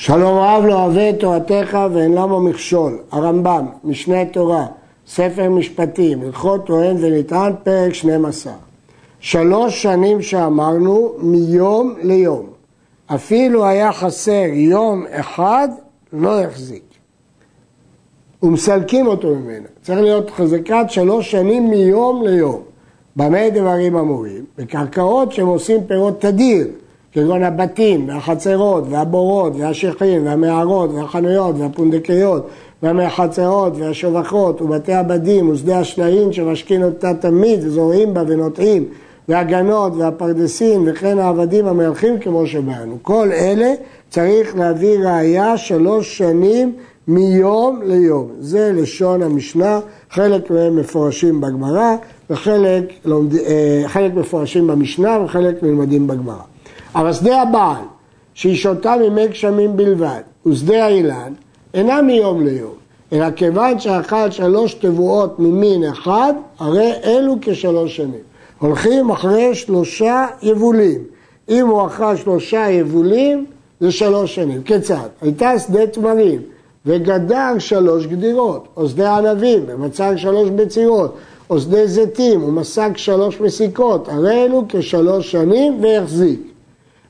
שלום רב לא אוהב את תורתך ואין למה מכשול. הרמב"ם, משנה תורה, ספר משפטים, הלכות טוען ונטען, פרק 12. שלוש שנים שאמרנו מיום ליום. אפילו היה חסר יום אחד, לא יחזיק. ומסלקים אותו ממנה. צריך להיות חזקת שלוש שנים מיום ליום. במה דברים אמורים? בקרקעות שהם עושים פירות תדיר. כגון הבתים והחצרות והבורות והשכים והמערות והחנויות והפונדקיות והמחצרות והשובחות ובתי הבדים ושדה השניים שמשכין אותה תמיד וזורעים בה ונוטעים והגנות והפרדסים וכן העבדים המלכים כמו שבאנו. כל אלה צריך להביא ראייה שלוש שנים מיום ליום. זה לשון המשנה, חלק מהם מפורשים בגמרא וחלק אה, מפורשים במשנה וחלק נלמדים בגמרא. אבל שדה הבעל, שהיא שותה ממי גשמים בלבד, ושדה האילן, אינה מיום ליום, אלא כיוון שאכל שלוש תבואות ממין אחד, הרי אלו כשלוש שנים. הולכים אחרי שלושה יבולים. אם הוא אכל שלושה יבולים, זה שלוש שנים. כיצד? הייתה שדה תמרים, וגדר שלוש גדירות, או שדה ענבים, ומצג שלוש בצירות, או שדה זיתים, ומסק שלוש מסיקות, הרי אלו כשלוש שנים ויחזיק.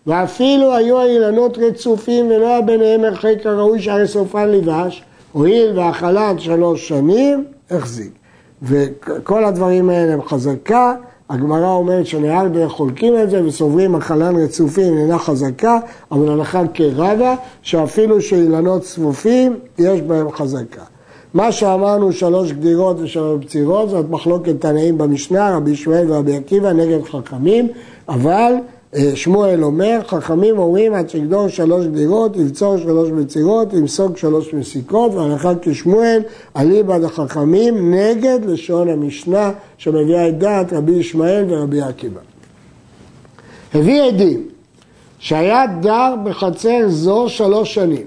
ואפילו היו האילנות רצופים ולא היה ביניהם הרחק הראוי שהרי סופן לבש, הואיל והחלת שלוש שנים, החזיק. וכל הדברים האלה הם חזקה, הגמרא אומרת שנהרדה חולקים את זה וסוברים החלן רצופים אינה חזקה, אבל הלכה כרבה, שאפילו שאילנות צפופים, יש בהם חזקה. מה שאמרנו שלוש גדירות ושלוש פצירות, זאת מחלוקת תנאים במשנה, רבי ישמעאל ורבי עקיבא נגד חכמים, אבל שמואל אומר, חכמים אומרים עד שגדור שלוש גדירות, יבצור שלוש מצירות, ימסוג שלוש מסיקות, והלכה כשמואל, אליבא דחכמים נגד לשון המשנה שמביאה את דעת רבי ישמעאל ורבי עקיבא. הביא עדים שהיה דר בחצר זו שלוש שנים,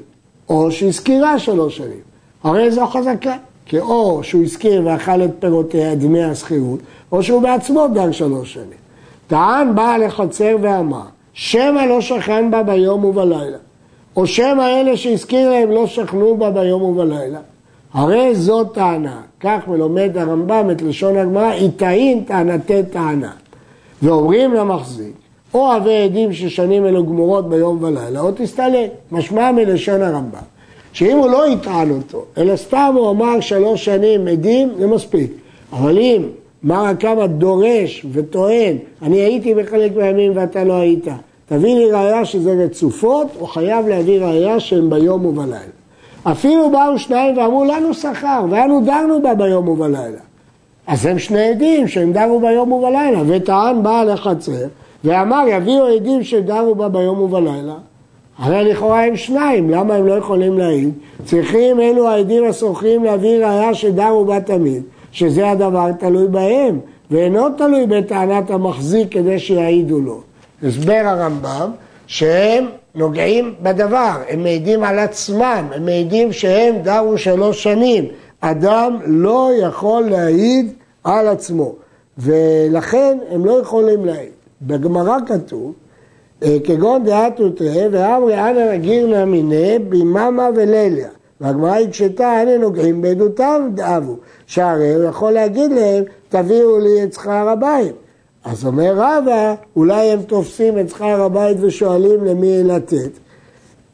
או שהזכירה שלוש שנים, הרי זו חזקה, כי או שהוא הזכיר ואכל את פירותיה דמי השכירות, או שהוא בעצמו דר שלוש שנים. טען בעל החצר ואמר, שמא לא שכן בה ביום ובלילה, או שמא אלה שהזכיר להם לא שכנו בה ביום ובלילה. הרי זו טענה, כך מלומד הרמב"ם את לשון הגמרא, איתאין טענתי טענה. ואומרים למחזיק, או הווה עדים ששנים אלו גמורות ביום ולילה, או תסתלק. משמע מלשון הרמב"ם, שאם הוא לא יטען אותו, אלא סתם הוא אמר שלוש שנים עדים, זה מספיק. אבל אם מה כמה דורש וטוען, אני הייתי בחלק מהימים ואתה לא היית. תביא לי ראייה שזה רצופות, או חייב להביא ראייה שהן ביום ובלילה. אפילו באו שניים ואמרו לנו שכר, ואנו דרנו בה ביום ובלילה. אז הם שני עדים שהם דרו ביום ובלילה, וטען בעל החצר, ואמר יביאו עדים שדרו בה ביום ובלילה. הרי לכאורה הם שניים, למה הם לא יכולים להעיד? צריכים אלו העדים הסוחרים להביא ראייה שדרו בה תמיד. שזה הדבר תלוי בהם, ואינו תלוי בטענת המחזיק כדי שיעידו לו. הסבר הרמב"ם שהם נוגעים בדבר, הם מעידים על עצמם, הם מעידים שהם דרו שלוש שנים. אדם לא יכול להעיד על עצמו, ולכן הם לא יכולים להעיד. בגמרא כתוב, אה, כגון דעת ותראה, ואמרי אנא נגיר נא מיניה ביממה וליליה. והגמרא הקשתה, אלה נוגעים בעדותם דאבו, שהרי הוא יכול להגיד להם, תביאו לי את שכר הבית. אז אומר רבא, אולי הם תופסים את שכר הבית ושואלים למי לתת.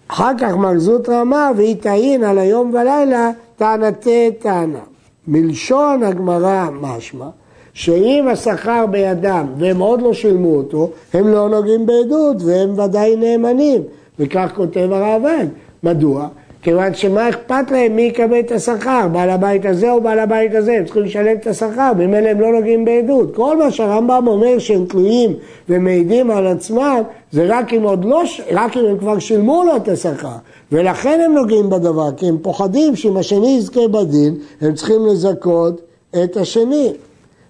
אחר כך מרזות רמה והיא תעין על היום ולילה טענתי טענה. מלשון הגמרא משמע שאם השכר בידם והם עוד לא שילמו אותו, הם לא נוגעים בעדות והם ודאי נאמנים. וכך כותב הרעב"ד. מדוע? כיוון שמה אכפת להם מי יקבל את השכר, בעל הבית הזה או בעל הבית הזה, הם צריכים לשלם את השכר, ממילא הם לא נוגעים בעדות. כל מה שהרמב"ם אומר שהם תלויים ומעידים על עצמם, זה רק אם עוד לא, רק אם הם כבר שילמו לו את השכר. ולכן הם נוגעים בדבר, כי הם פוחדים שאם השני יזכה בדין, הם צריכים לזכות את השני.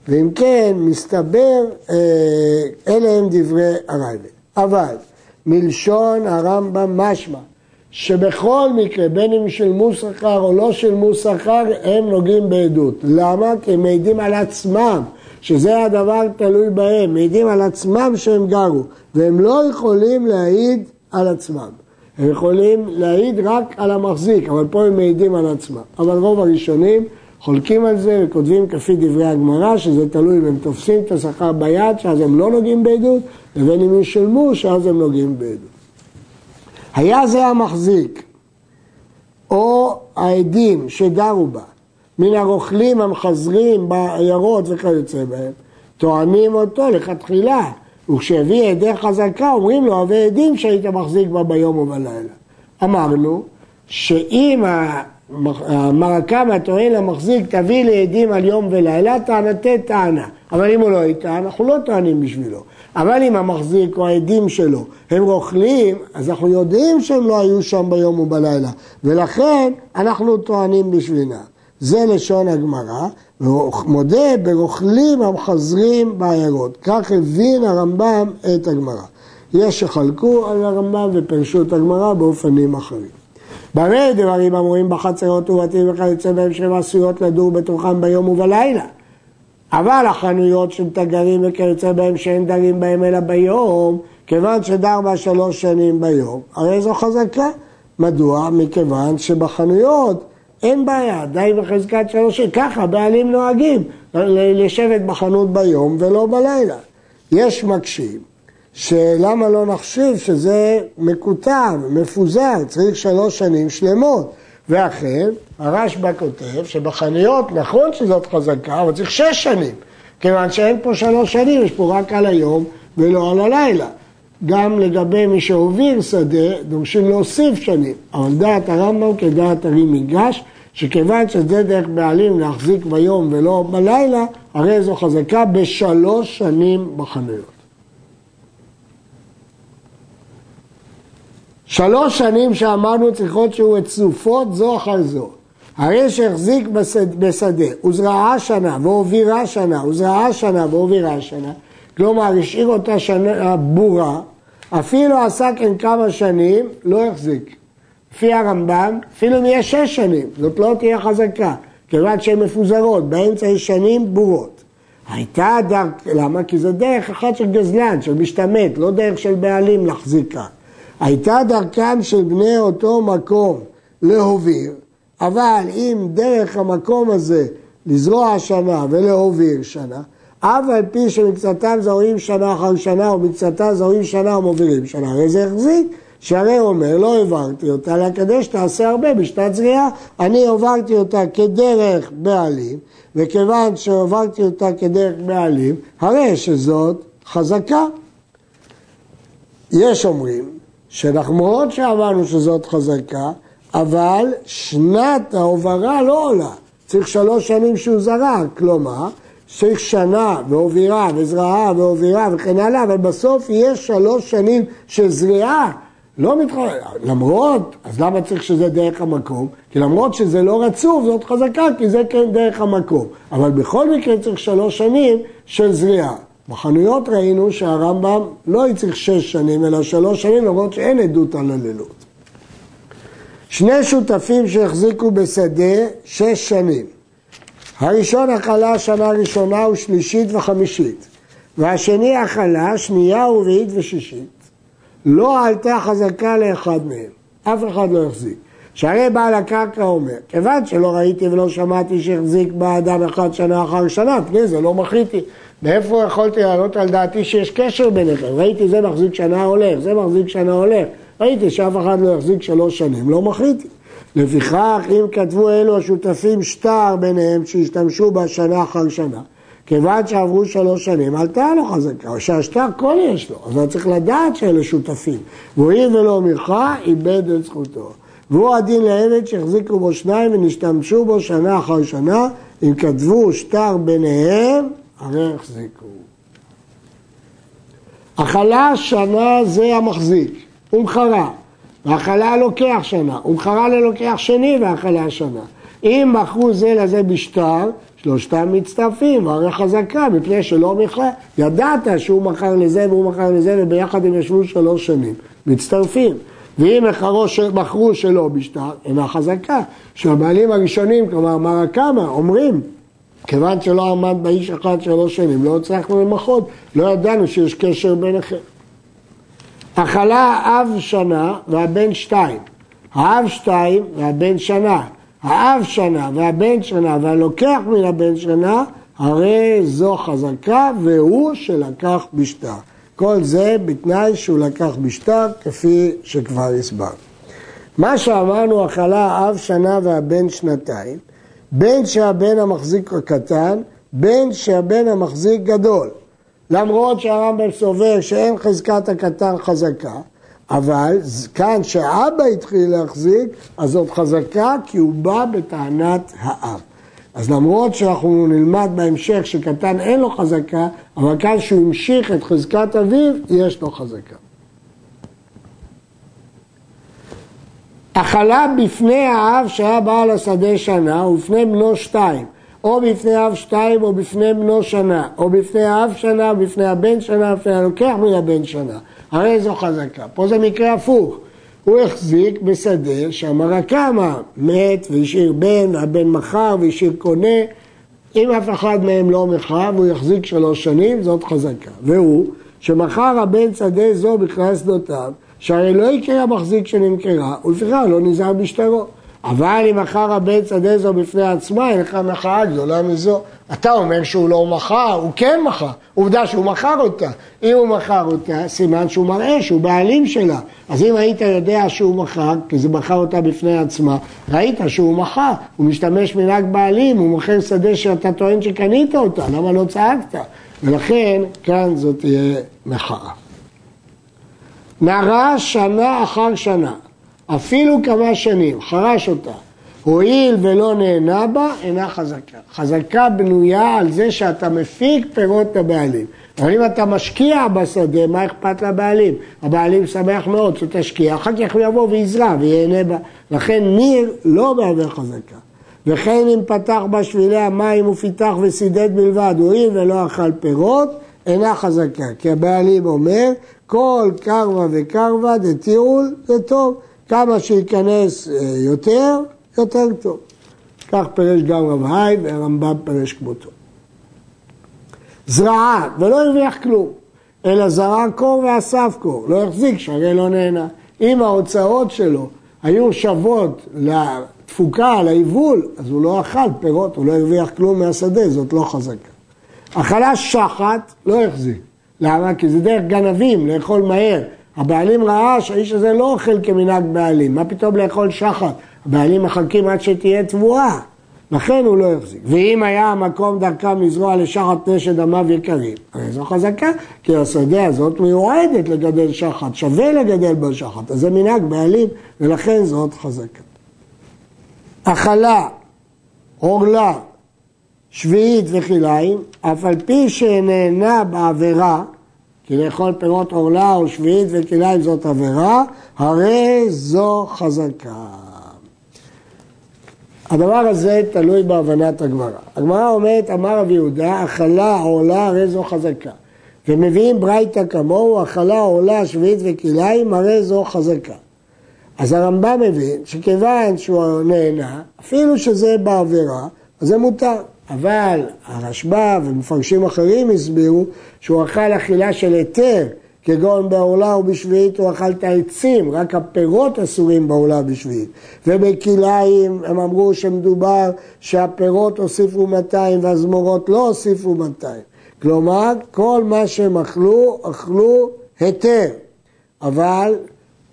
ואם כן, מסתבר, אה, אלה הם דברי הרייבד. אבל מלשון הרמב"ם משמע שבכל מקרה, בין אם שילמו שכר או לא שילמו שכר, הם נוגעים בעדות. למה? כי הם מעידים על עצמם, שזה הדבר תלוי בהם, מעידים על עצמם שהם גרו, והם לא יכולים להעיד על עצמם. הם יכולים להעיד רק על המחזיק, אבל פה הם מעידים על עצמם. אבל רוב הראשונים חולקים על זה וכותבים כפי דברי הגמרא, שזה תלוי אם הם תופסים את השכר ביד, שאז הם לא נוגעים בעדות, לבין אם ישלמו, שאז הם נוגעים בעדות. היה זה המחזיק, או העדים שדרו בה, מן הרוכלים המחזרים בעיירות וכיוצא בהם, טוענים אותו לכתחילה, וכשהביא עדי חזקה אומרים לו, הווה עדים שהיית מחזיק בה ביום ובלילה. אמרנו שאם המרקם טוען למחזיק תביא לעדים על יום ולילה, טענתי טענה. אבל אם הוא לא איתה, אנחנו לא טוענים בשבילו. אבל אם המחזיק או העדים שלו הם רוכלים, אז אנחנו יודעים שהם לא היו שם ביום ובלילה. ולכן אנחנו טוענים בשבילם. זה לשון הגמרא, ומודה ברוכלים המחזרים בעיירות. כך הבין הרמב"ם את הגמרא. יש שחלקו על הרמב"ם ופרשו את הגמרא באופנים אחרים. במה דברים אמורים בחצרות ובתים וכיוצא בהם שהן עשויות לדור בתוכם ביום ובלילה. אבל החנויות של תגרים וכיוצא בהם שאין דרים בהם אלא ביום, כיוון שדר בה שלוש שנים ביום, הרי זו חזקה. מדוע? מכיוון שבחנויות אין בעיה, די בחזקת שלוש שנים. ככה בעלים נוהגים לשבת בחנות ביום ולא בלילה. יש מקשים שלמה לא נחשיב שזה מקוטר, מפוזר, צריך שלוש שנים שלמות. ואכן, הרשב"א כותב שבחנויות נכון שזאת חזקה, אבל צריך שש שנים, כיוון שאין פה שלוש שנים, יש פה רק על היום ולא על הלילה. גם לגבי מי שהוביל שדה, דורשים להוסיף שנים, אבל דעת הרמב"ם כדעת הרי מיגש, שכיוון שזה דרך בעלים להחזיק ביום ולא בלילה, הרי זו חזקה בשלוש שנים בחנויות. שלוש שנים שאמרנו צריכות שיהיו רצופות זו אחר זו. הרי שהחזיק בשדה, בשדה וזרעה שנה והובירה שנה, וזרעה שנה והובירה שנה, כלומר השאיר אותה שנה בורה, אפילו עשה כן כמה שנים, לא החזיק. לפי הרמב"ם, אפילו אם יהיה שש שנים, זאת לא תהיה חזקה, כיוון שהן מפוזרות, באמצע יש שנים בורות. הייתה דרך, למה? כי זה דרך אחת של גזלן, של משתמט, לא דרך של בעלים להחזיק כאן. הייתה דרכם של בני אותו מקום להוביר, אבל אם דרך המקום הזה לזרוע שנה ולהוביר שנה, אף על פי שמקצתם זורעים שנה אחר שנה ומקצתם זורעים שנה ומובירים שנה, הרי זה החזיק, שהרי אומר לא העברתי אותה, אלא כדי שתעשה הרבה בשנת זריעה, אני העברתי אותה כדרך בעלים, וכיוון שהעברתי אותה כדרך בעלים, הרי שזאת חזקה. יש אומרים שלמרות שאמרנו שזאת חזקה, אבל שנת ההוברה לא עולה. צריך שלוש שנים שהוא זרע, כלומר, צריך שנה והובירה וזרעה והובירה וכן הלאה, אבל בסוף יש שלוש שנים של זריעה. לא מתחרט, למרות, אז למה צריך שזה דרך המקום? כי למרות שזה לא רצוף, זאת חזקה, כי זה כן דרך המקום. אבל בכל מקרה צריך שלוש שנים של זריעה. בחנויות ראינו שהרמב"ם לא צריך שש שנים, אלא שלוש שנים, למרות שאין עדות על הלילות. שני שותפים שהחזיקו בשדה שש שנים. הראשון אכלה שנה ראשונה ושלישית וחמישית, והשני אכלה שנייה ורביעית ושישית. לא עלתה חזקה לאחד מהם, אף אחד לא החזיק. שהרי בעל הקרקע אומר, כיוון שלא ראיתי ולא שמעתי שהחזיק בה אדם אחד שנה אחר שנה, פני זה לא מחיתי. מאיפה יכולתי לעלות על דעתי שיש קשר ביניכם? ראיתי זה מחזיק שנה הולך, זה מחזיק שנה הולך. ראיתי שאף אחד לא יחזיק שלוש שנים, לא מחיתי. לפיכך, אם כתבו אלו השותפים שטר ביניהם שהשתמשו בה שנה אחר שנה, כיוון שעברו שלוש שנים, עלתה לו חזקה, או שהשטר כל יש לו, אז אני צריך לדעת שאלה שותפים. והואיל ולא מיכה, איבד את זכותו. והוא הדין לעבד שהחזיקו בו שניים ונשתמשו בו שנה אחר שנה, אם כתבו שטר ביניהם, הרי החזיקו. אכלה שנה זה המחזיק, ומחרה. והאכלה לוקח שנה, ומחרה ללוקח שני והאכלה שנה. אם מכרו זה לזה בשטר, שלושתם מצטרפים, הרי חזקה, מפני שלא מכרה. ידעת שהוא מכר לזה והוא מכר לזה, וביחד הם ישבו שלוש שנים. מצטרפים. ואם מכרו שלא בשטר, אינה חזקה. שהבעלים הראשונים, כלומר מרקמה, אומרים כיוון שלא עמד באיש אחד שלוש שנים, לא הצלחנו למחות, לא ידענו שיש קשר ביניכם. אכלה אב שנה והבן שתיים, האב שתיים והבן שנה, האב שנה והבן שנה והלוקח מן הבן שנה, הרי זו חזקה והוא שלקח בשטר. כל זה בתנאי שהוא לקח בשטר, כפי שכבר הסבר. מה שאמרנו, אכלה אב שנה והבן שנתיים, בין שהבן המחזיק קטן, בין שהבן המחזיק גדול. למרות שהרמב"ם סובר שאין חזקת הקטן חזקה, אבל כאן שאבא התחיל להחזיק, אז זאת חזקה כי הוא בא בטענת האב. אז למרות שאנחנו נלמד בהמשך שקטן אין לו חזקה, אבל כאן שהוא המשיך את חזקת אביו, יש לו חזקה. אכלה בפני האב שהיה בעל השדה שנה ובפני בנו שתיים, או בפני אב שתיים או בפני בנו שנה, או בפני האב שנה, או בפני הבן שנה, בפני הלוקח מן הבן שנה. הרי זו חזקה. פה זה מקרה הפוך. הוא החזיק בשדה שהמרה כמה, מת והשאיר בן, הבן מכר והשאיר קונה. אם אף אחד מהם לא מכר והוא יחזיק שלוש שנים, זאת חזקה. והוא, שמכר הבן שדה זו בכלל שדותיו, שהרי לא יקרה המחזיק שנמכרה, ולפיכך לא נזהר בשטרו. אבל אם מכר הבן שדה זו בפני עצמה, אין לך מחאה גדולה מזו. אתה אומר שהוא לא מכר, הוא כן מכר. עובדה שהוא מכר אותה. אם הוא מכר אותה, סימן שהוא מראה שהוא בעלים שלה. אז אם היית יודע שהוא מכר, כי זה מכר אותה בפני עצמה, ראית שהוא מכר, הוא משתמש מנהג בעלים, הוא מוכר שדה שאתה טוען שקנית אותה, למה לא צעקת? ולכן, כאן זאת תהיה מחאה. נערה שנה אחר שנה, אפילו כמה שנים, חרש אותה, הואיל ולא נהנה בה, אינה חזקה. חזקה בנויה על זה שאתה מפיק פירות לבעלים. אבל אם אתה משקיע בשדה, מה אכפת לבעלים? הבעלים שמח מאוד שתשקיע, אחר כך הוא יבוא ויזרע וייהנה בה. לכן ניר לא מהווה חזקה. וכן אם פתח בה שבילי המים ופיתח וסידד בלבד, הואיל ולא אכל פירות, אינה חזקה. כי הבעלים אומר, כל קרבה וקרבה דתירול זה טוב. כמה שייכנס אה, יותר, יותר טוב. כך פירש גם רב היי והרמב"ם פירש כמותו. זרעה ולא הרוויח כלום, אלא זרע קור ואסף קור, לא החזיק שהרי לא נהנה. אם ההוצאות שלו היו שוות לתפוקה, ליבול, אז הוא לא אכל פירות, הוא לא הרוויח כלום מהשדה, זאת לא חזקה. אכלה שחת, לא החזיק. למה? כי זה דרך גנבים, לאכול מהר. הבעלים ראה שהאיש הזה לא אוכל כמנהג בעלים, מה פתאום לאכול שחת? הבעלים מחכים עד שתהיה תבואה, לכן הוא לא החזיק. ואם היה המקום דרכם לזרוע לשחת נשד עמיו יקרים, הרי זו חזקה, כי השדה הזאת מיועדת לגדל שחת, שווה לגדל בו שחת, אז זה מנהג בעלים, ולכן זאת חזקה. אכלה, עורלה, שביעית וכליים, אף על פי שנהנה בעבירה, כי לאכול פירות עורלה או שביעית וכליים זאת עבירה, הרי זו חזקה. הדבר הזה תלוי בהבנת הגמרא. הגמרא אומרת, אמר רבי יהודה, אכלה עורלה הרי זו חזקה. ומביאים ברייתא כמוהו, אכלה עורלה שביעית וכליים, הרי זו חזקה. אז הרמב"ם מבין שכיוון שהוא נהנה, אפילו שזה בעבירה, אז זה מותר. אבל הרשב"א ומפרשים אחרים הסבירו שהוא אכל אכילה של היתר, כגון בעולה ובשביעית הוא אכל את העצים, רק הפירות אסורים בעולה ובשביעית. ובכלאיים הם אמרו שמדובר שהפירות הוסיפו 200 והזמורות לא הוסיפו 200. כלומר, כל מה שהם אכלו, אכלו היתר. אבל,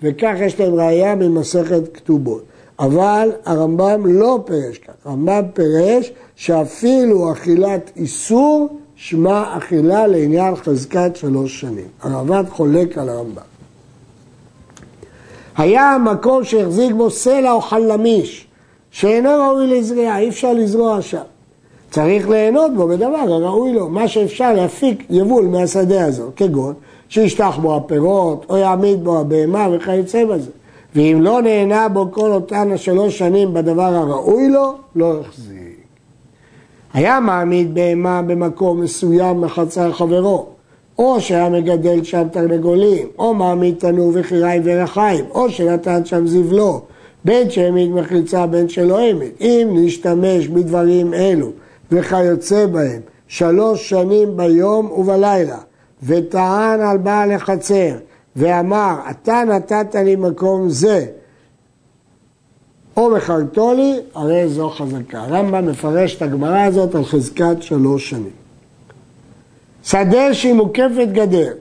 וכך יש להם ראייה ממסכת כתובות. אבל הרמב"ם לא פירש כך, הרמב"ם פירש שאפילו אכילת איסור, שמה אכילה לעניין חזקת שלוש שנים. הרמב"ם חולק על הרמב"ם. היה מקום שהחזיק בו סלע או חלמיש, שאינו ראוי לזריעה, אי אפשר לזרוע שם. צריך ליהנות בו בדבר הראוי לו, מה שאפשר להפיק יבול מהשדה הזו, כגון שישטח בו הפירות, או יעמיד בו הבהמה וכיוצא בזה. ואם לא נהנה בו כל אותן השלוש שנים בדבר הראוי לו, לא החזיק. היה מעמיד בהמה במקום מסוים מחצר חברו, או שהיה מגדל שם תרנגולים, או מעמיד תנור וחיריים ורחיים, או שנתן שם זבלו, בין שהעמיד מחיצה בין שלא העמיד. אם נשתמש בדברים אלו וכיוצא בהם שלוש שנים ביום ובלילה, וטען על בעל החצר ואמר, אתה נתת לי מקום זה, או מכרתו לי, הרי זו חזקה. הרמב"ם מפרש את הגמרא הזאת על חזקת שלוש שנים. שדה שהיא מוקפת גדר,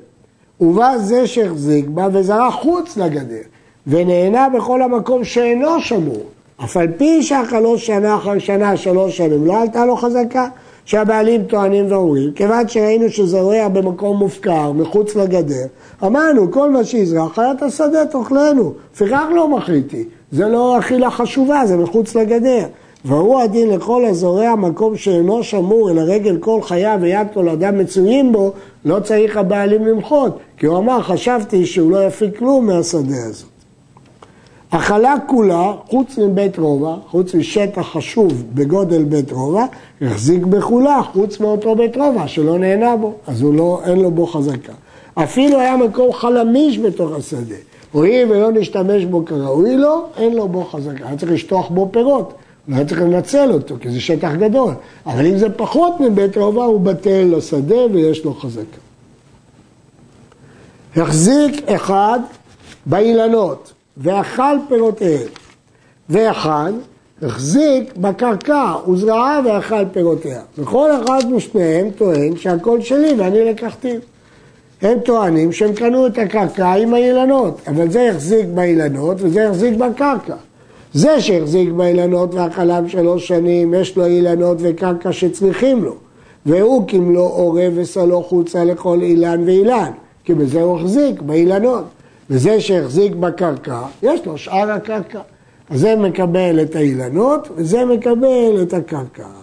ובא זה שהחזיק בה וזרע חוץ לגדר, ונהנה בכל המקום שאינו שמור, אף על פי שאכלו שנה אחר שנה, שלוש שנים, לא עלתה לו חזקה? שהבעלים טוענים ואומרים, כיוון שראינו שזורע במקום מופקר, מחוץ לגדר, אמרנו, כל מה שיזרע, חיית השדה תאכלנו, לפיכך לא מחליטי. זה לא אכילה חשובה, זה מחוץ לגדר. והוא הדין לכל הזורע מקום שאינו שמור אלא רגל כל חיה ויד כל אדם מצויים בו, לא צריך הבעלים למחות, כי הוא אמר, חשבתי שהוא לא יפיק כלום מהשדה הזאת. החלה כולה, חוץ מבית רובע, חוץ משטח חשוב בגודל בית רובע, החזיק בכולה חוץ מאותו בית רובע שלא נהנה בו, אז הוא לא, אין לו בו חזקה. אפילו היה מקום חלמיש בתוך השדה, הואיל ולא נשתמש בו כראוי לו, אין לו בו חזקה. היה צריך לשטוח בו פירות, לא היה צריך לנצל אותו, כי זה שטח גדול. אבל אם זה פחות מבית רובע, הוא בטל לשדה ויש לו חזקה. החזיק אחד באילנות ואכל פירותיהם, ואחד החזיק בקרקע וזרעה ואכל פירותיה. וכל אחד משניהם טוען שהכל שלי ואני לקחתי. הם טוענים שהם קנו את הקרקע עם האילנות, אבל זה החזיק באילנות וזה החזיק בקרקע. זה שהחזיק באילנות והחלב שלוש שנים, יש לו אילנות וקרקע שצריכים לו. והוא כמלוא עורב וסלו חוצה לכל אילן ואילן, כי בזה הוא החזיק, באילנות. וזה שהחזיק בקרקע, יש לו שאר הקרקע. אז זה מקבל את האילנות וזה מקבל את הקרקע.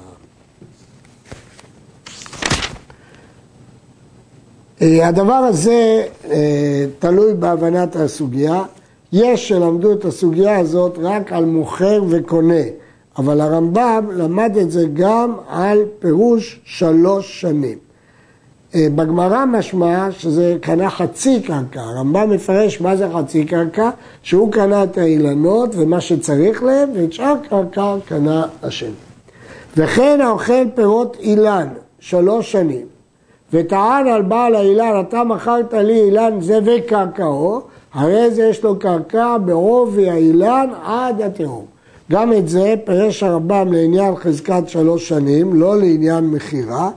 הדבר הזה אה, תלוי בהבנת הסוגיה. יש שלמדו את הסוגיה הזאת רק על מוכר וקונה, אבל הרמב"ם למד את זה גם על פירוש שלוש שנים. אה, בגמרא משמע שזה קנה חצי קרקע, הרמב"ם מפרש מה זה חצי קרקע, שהוא קנה את האילנות ומה שצריך להם, ואת שאר קרקע קנה השני. וכן האוכל פירות אילן שלוש שנים, וטען על בעל האילן, אתה מכרת לי אילן זה וקרקעו, הרי זה יש לו קרקע בעובי האילן עד התהום. גם את זה פירש הרמב"ם לעניין חזקת שלוש שנים, לא לעניין מכירה,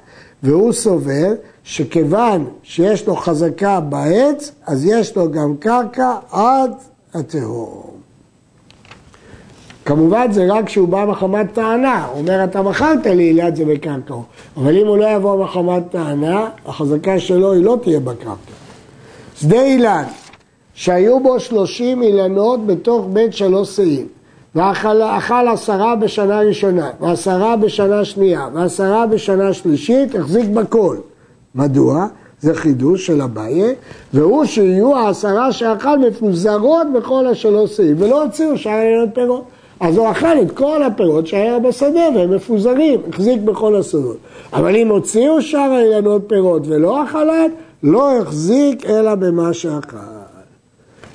והוא סובר שכיוון שיש לו חזקה בעץ, אז יש לו גם קרקע עד התהום. כמובן זה רק כשהוא בא מחמת טענה, הוא אומר אתה מכרת לי אילת זה בקרקע, אבל אם הוא לא יבוא מחמת טענה, החזקה שלו היא לא תהיה בקרקע. שדה אילן, שהיו בו שלושים אילנות בתוך בית שלוש שאים, ואכל עשרה בשנה ראשונה, ועשרה בשנה שנייה, ועשרה בשנה שלישית, החזיק בכל. מדוע? זה חידוש של אביי, והוא שיהיו העשרה שאכל מפוזרות בכל השלוש שאים, ולא הוציאו שאר אילנות פירות. אז הוא אכל את כל הפירות שהיה בשדה והם מפוזרים, החזיק בכל הסודות. אבל אם הוציאו שאר האילנות פירות ולא אכלת, לא החזיק אלא במה שאכל.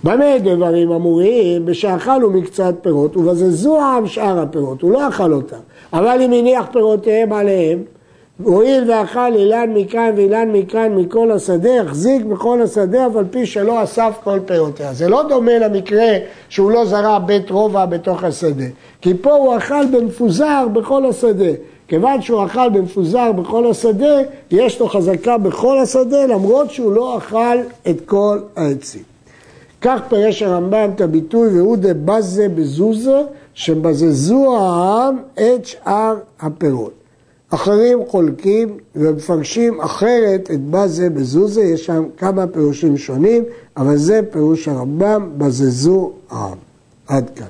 במה דברים אמורים? בשאכלו מקצת פירות ובזזו העם שאר הפירות, הוא לא אכל אותם. אבל אם הניח פירותיהם עליהם, הואיל ואכל אילן מכאן ואילן מכאן מכל השדה, החזיק בכל השדה אף על פי שלא אסף כל פירותיה. זה לא דומה למקרה שהוא לא זרע בית רובע בתוך השדה, כי פה הוא אכל במפוזר בכל השדה. כיוון שהוא אכל במפוזר בכל השדה, יש לו חזקה בכל השדה למרות שהוא לא אכל את כל העצים. כך פירש הרמב"ם את הביטוי והוא דבזה בזוזה שבזזו העם את שאר הפירות. אחרים חולקים ומפרשים אחרת את בזה בזוזה, יש שם כמה פירושים שונים, אבל זה פירוש הרמב"ם, בזזו העם. עד כאן.